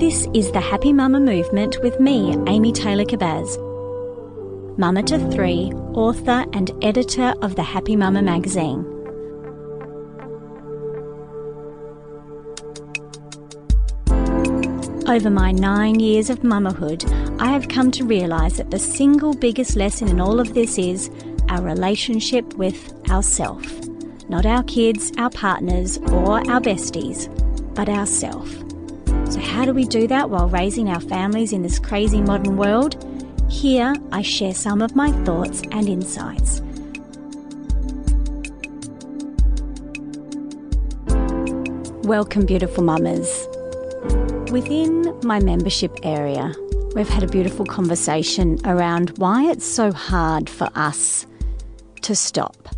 This is the Happy Mama Movement with me, Amy Taylor Kabbaz, Mama to three, author and editor of the Happy Mama magazine. Over my nine years of mamahood, I have come to realise that the single biggest lesson in all of this is our relationship with ourself. Not our kids, our partners, or our besties, but ourself. How do we do that while raising our families in this crazy modern world? Here, I share some of my thoughts and insights. Welcome, beautiful mamas. Within my membership area, we've had a beautiful conversation around why it's so hard for us to stop.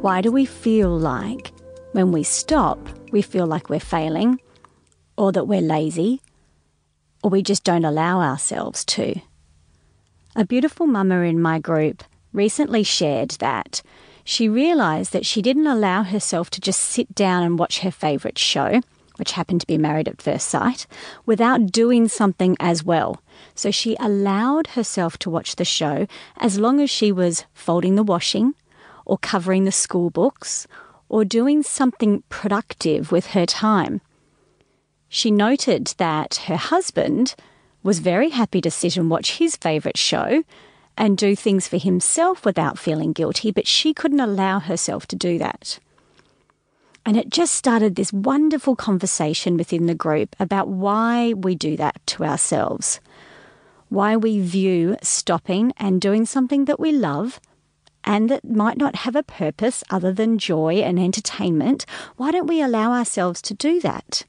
Why do we feel like when we stop, we feel like we're failing, or that we're lazy, or we just don't allow ourselves to? A beautiful mama in my group recently shared that she realised that she didn't allow herself to just sit down and watch her favourite show, which happened to be Married at First Sight, without doing something as well. So she allowed herself to watch the show as long as she was folding the washing, or covering the school books, or doing something productive with her time. She noted that her husband was very happy to sit and watch his favourite show and do things for himself without feeling guilty, but she couldn't allow herself to do that. And it just started this wonderful conversation within the group about why we do that to ourselves, why we view stopping and doing something that we love and that might not have a purpose other than joy and entertainment. Why don't we allow ourselves to do that?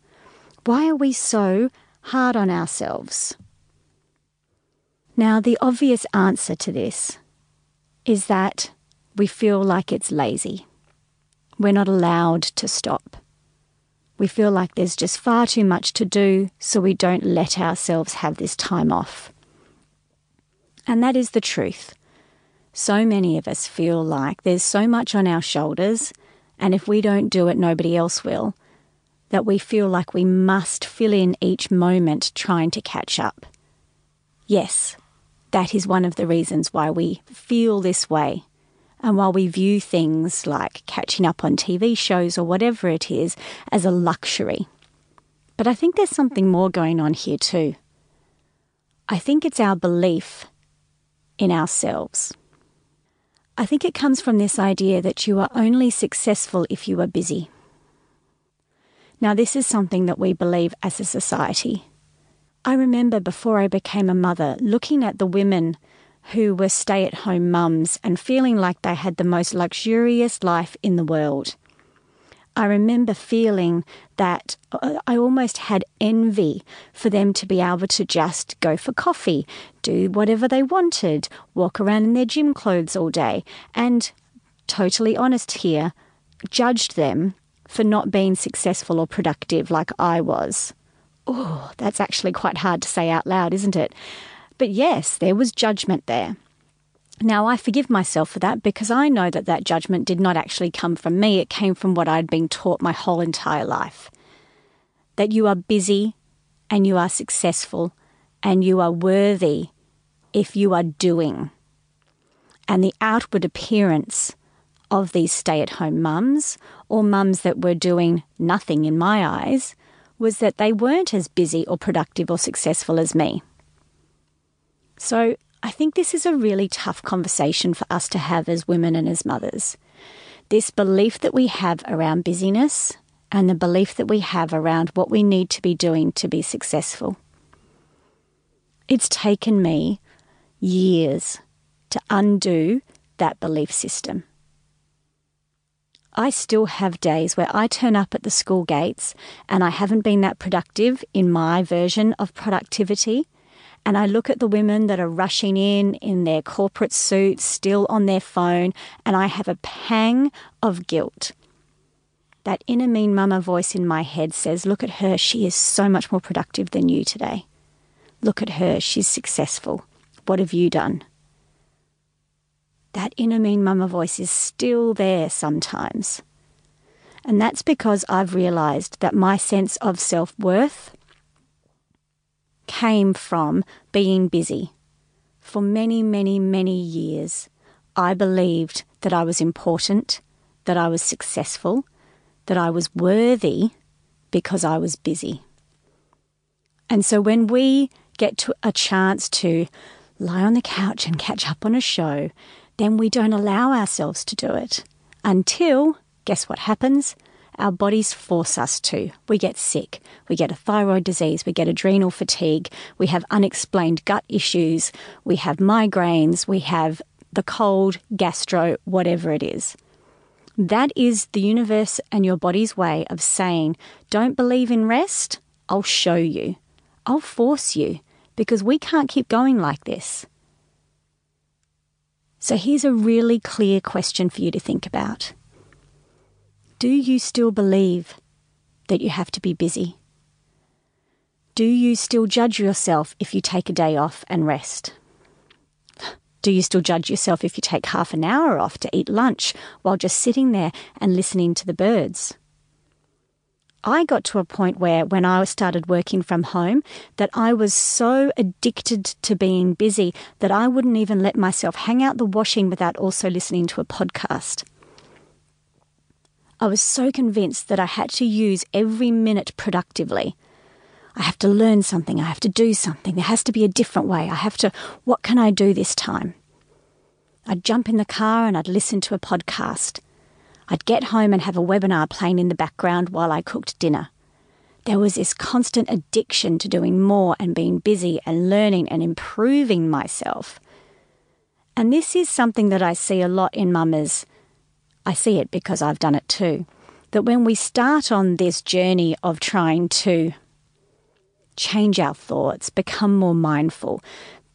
Why are we so hard on ourselves? Now, the obvious answer to this is that we feel like it's lazy. We're not allowed to stop. We feel like there's just far too much to do, so we don't let ourselves have this time off. And that is the truth. So many of us feel like there's so much on our shoulders, and if we don't do it, nobody else will, that we feel like we must fill in each moment trying to catch up. Yes, that is one of the reasons why we feel this way. And while we view things like catching up on TV shows or whatever it is as a luxury. But I think there's something more going on here too. I think it's our belief in ourselves. I think it comes from this idea that you are only successful if you are busy. Now, this is something that we believe as a society. I remember before I became a mother looking at the women who were stay at home mums and feeling like they had the most luxurious life in the world. I remember feeling that uh, I almost had envy for them to be able to just go for coffee, do whatever they wanted, walk around in their gym clothes all day, and, totally honest here, judged them for not being successful or productive like I was. Oh, that's actually quite hard to say out loud, isn't it? But yes, there was judgment there. Now, I forgive myself for that because I know that that judgment did not actually come from me. It came from what I'd been taught my whole entire life that you are busy and you are successful and you are worthy if you are doing. And the outward appearance of these stay at home mums or mums that were doing nothing in my eyes was that they weren't as busy or productive or successful as me. So I think this is a really tough conversation for us to have as women and as mothers. This belief that we have around busyness and the belief that we have around what we need to be doing to be successful. It's taken me years to undo that belief system. I still have days where I turn up at the school gates and I haven't been that productive in my version of productivity. And I look at the women that are rushing in in their corporate suits, still on their phone, and I have a pang of guilt. That inner mean mama voice in my head says, Look at her, she is so much more productive than you today. Look at her, she's successful. What have you done? That inner mean mama voice is still there sometimes. And that's because I've realized that my sense of self worth came from being busy. For many, many, many years, I believed that I was important, that I was successful, that I was worthy because I was busy. And so when we get to a chance to lie on the couch and catch up on a show, then we don't allow ourselves to do it until, guess what happens? Our bodies force us to. We get sick. We get a thyroid disease. We get adrenal fatigue. We have unexplained gut issues. We have migraines. We have the cold, gastro, whatever it is. That is the universe and your body's way of saying, don't believe in rest? I'll show you. I'll force you because we can't keep going like this. So here's a really clear question for you to think about Do you still believe that you have to be busy? Do you still judge yourself if you take a day off and rest? Do you still judge yourself if you take half an hour off to eat lunch while just sitting there and listening to the birds? I got to a point where, when I started working from home, that I was so addicted to being busy that I wouldn't even let myself hang out the washing without also listening to a podcast. I was so convinced that I had to use every minute productively. I have to learn something, I have to do something, there has to be a different way. I have to, what can I do this time? I'd jump in the car and I'd listen to a podcast. I'd get home and have a webinar playing in the background while I cooked dinner. There was this constant addiction to doing more and being busy and learning and improving myself. And this is something that I see a lot in mamas. I see it because I've done it too. That when we start on this journey of trying to change our thoughts, become more mindful,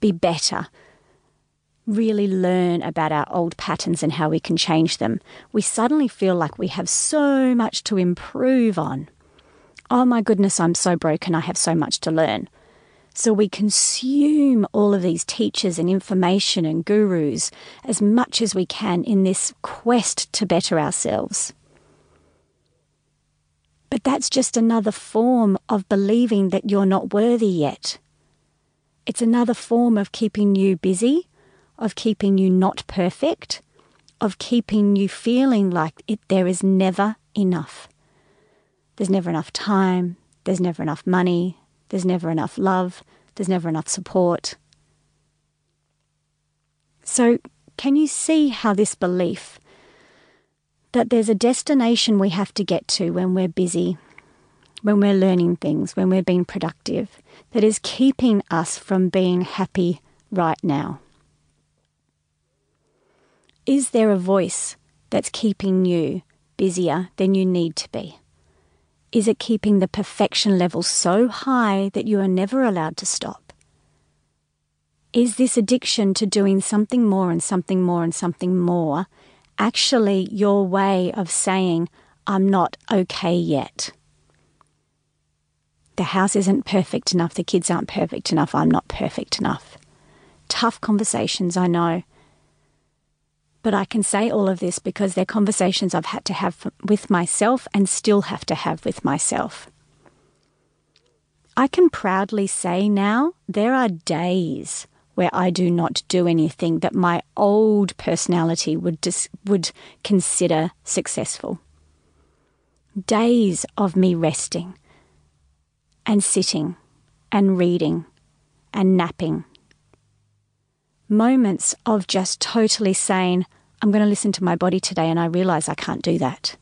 be better, really learn about our old patterns and how we can change them, we suddenly feel like we have so much to improve on. Oh my goodness, I'm so broken, I have so much to learn. So we consume all of these teachers and information and gurus as much as we can in this quest to better ourselves. But that's just another form of believing that you're not worthy yet. It's another form of keeping you busy of keeping you not perfect, of keeping you feeling like it, there is never enough. There's never enough time, there's never enough money, there's never enough love, there's never enough support. So, can you see how this belief that there's a destination we have to get to when we're busy, when we're learning things, when we're being productive, that is keeping us from being happy right now? Is there a voice that's keeping you busier than you need to be? Is it keeping the perfection level so high that you are never allowed to stop? Is this addiction to doing something more and something more and something more actually your way of saying, I'm not okay yet? The house isn't perfect enough, the kids aren't perfect enough, I'm not perfect enough. Tough conversations, I know. But I can say all of this because they're conversations I've had to have with myself and still have to have with myself. I can proudly say now there are days where I do not do anything that my old personality would dis- would consider successful. Days of me resting and sitting and reading and napping moments of just totally saying, I'm going to listen to my body today, and I realize I can't do that.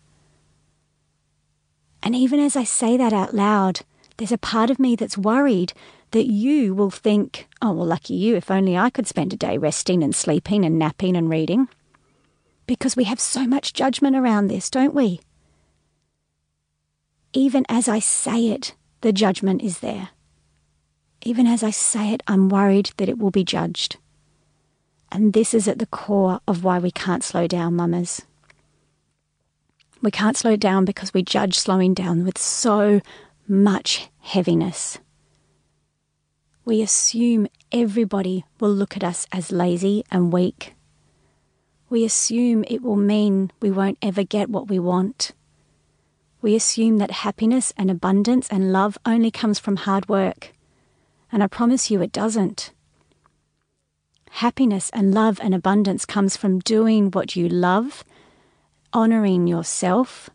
And even as I say that out loud, there's a part of me that's worried that you will think, oh, well, lucky you, if only I could spend a day resting and sleeping and napping and reading. Because we have so much judgment around this, don't we? Even as I say it, the judgment is there. Even as I say it, I'm worried that it will be judged. And this is at the core of why we can't slow down, mamas. We can't slow down because we judge slowing down with so much heaviness. We assume everybody will look at us as lazy and weak. We assume it will mean we won't ever get what we want. We assume that happiness and abundance and love only comes from hard work. And I promise you it doesn't. Happiness and love and abundance comes from doing what you love, honoring yourself,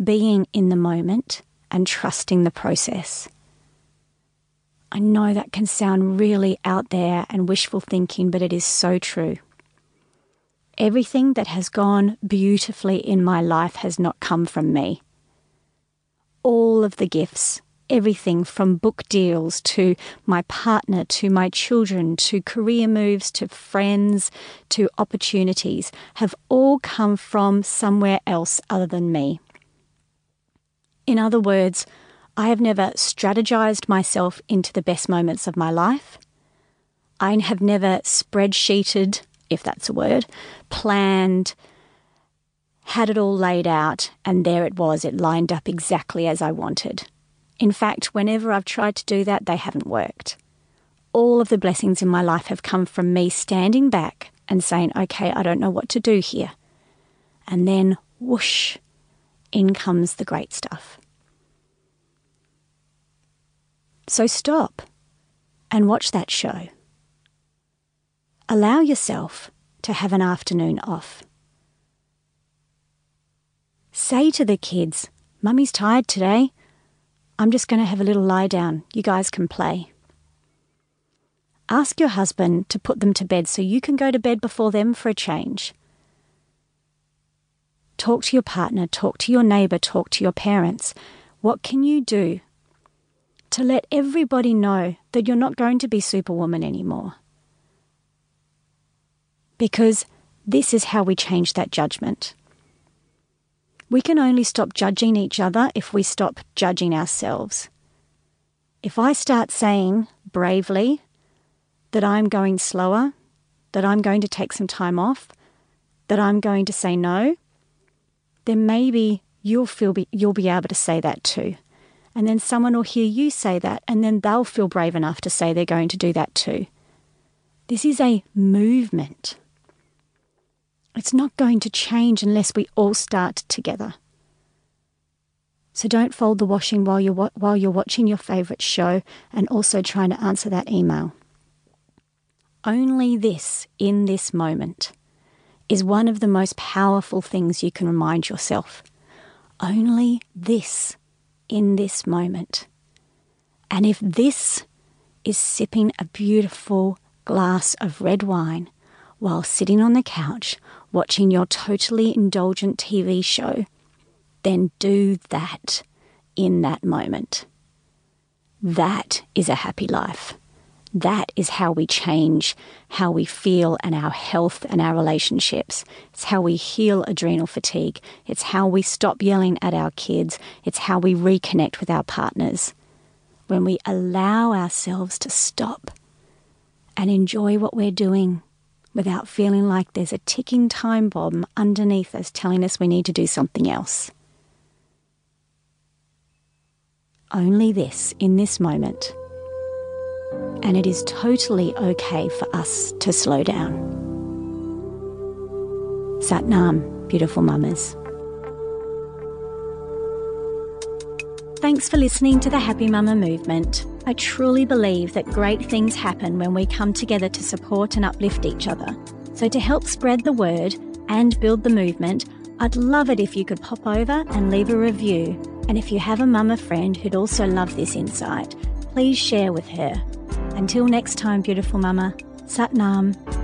being in the moment, and trusting the process. I know that can sound really out there and wishful thinking, but it is so true. Everything that has gone beautifully in my life has not come from me. All of the gifts, everything from book deals to my partner to my children to career moves to friends to opportunities have all come from somewhere else other than me. In other words, I have never strategized myself into the best moments of my life. I have never spreadsheeted, if that's a word, planned, had it all laid out, and there it was. It lined up exactly as I wanted. In fact, whenever I've tried to do that, they haven't worked. All of the blessings in my life have come from me standing back and saying, okay, I don't know what to do here. And then whoosh, in comes the great stuff. So stop and watch that show. Allow yourself to have an afternoon off. Say to the kids, Mummy's tired today. I'm just going to have a little lie down. You guys can play. Ask your husband to put them to bed so you can go to bed before them for a change. Talk to your partner, talk to your neighbour, talk to your parents. What can you do to let everybody know that you're not going to be Superwoman anymore? Because this is how we change that judgment. We can only stop judging each other if we stop judging ourselves. If I start saying bravely that I'm going slower, that I'm going to take some time off, that I'm going to say no, then maybe you'll feel be, you'll be able to say that too. And then someone will hear you say that and then they'll feel brave enough to say they're going to do that too. This is a movement. It's not going to change unless we all start together. So don't fold the washing while you're while you're watching your favorite show and also trying to answer that email. Only this in this moment is one of the most powerful things you can remind yourself. Only this in this moment. And if this is sipping a beautiful glass of red wine while sitting on the couch watching your totally indulgent TV show, then do that in that moment. That is a happy life. That is how we change how we feel and our health and our relationships. It's how we heal adrenal fatigue. It's how we stop yelling at our kids. It's how we reconnect with our partners. When we allow ourselves to stop and enjoy what we're doing without feeling like there's a ticking time bomb underneath us telling us we need to do something else. Only this in this moment. And it is totally okay for us to slow down. Satnam, beautiful mamas. Thanks for listening to the Happy Mama movement. I truly believe that great things happen when we come together to support and uplift each other. So, to help spread the word and build the movement, I'd love it if you could pop over and leave a review. And if you have a mama friend who'd also love this insight, please share with her. Until next time, beautiful mama, Satnam. Ooh.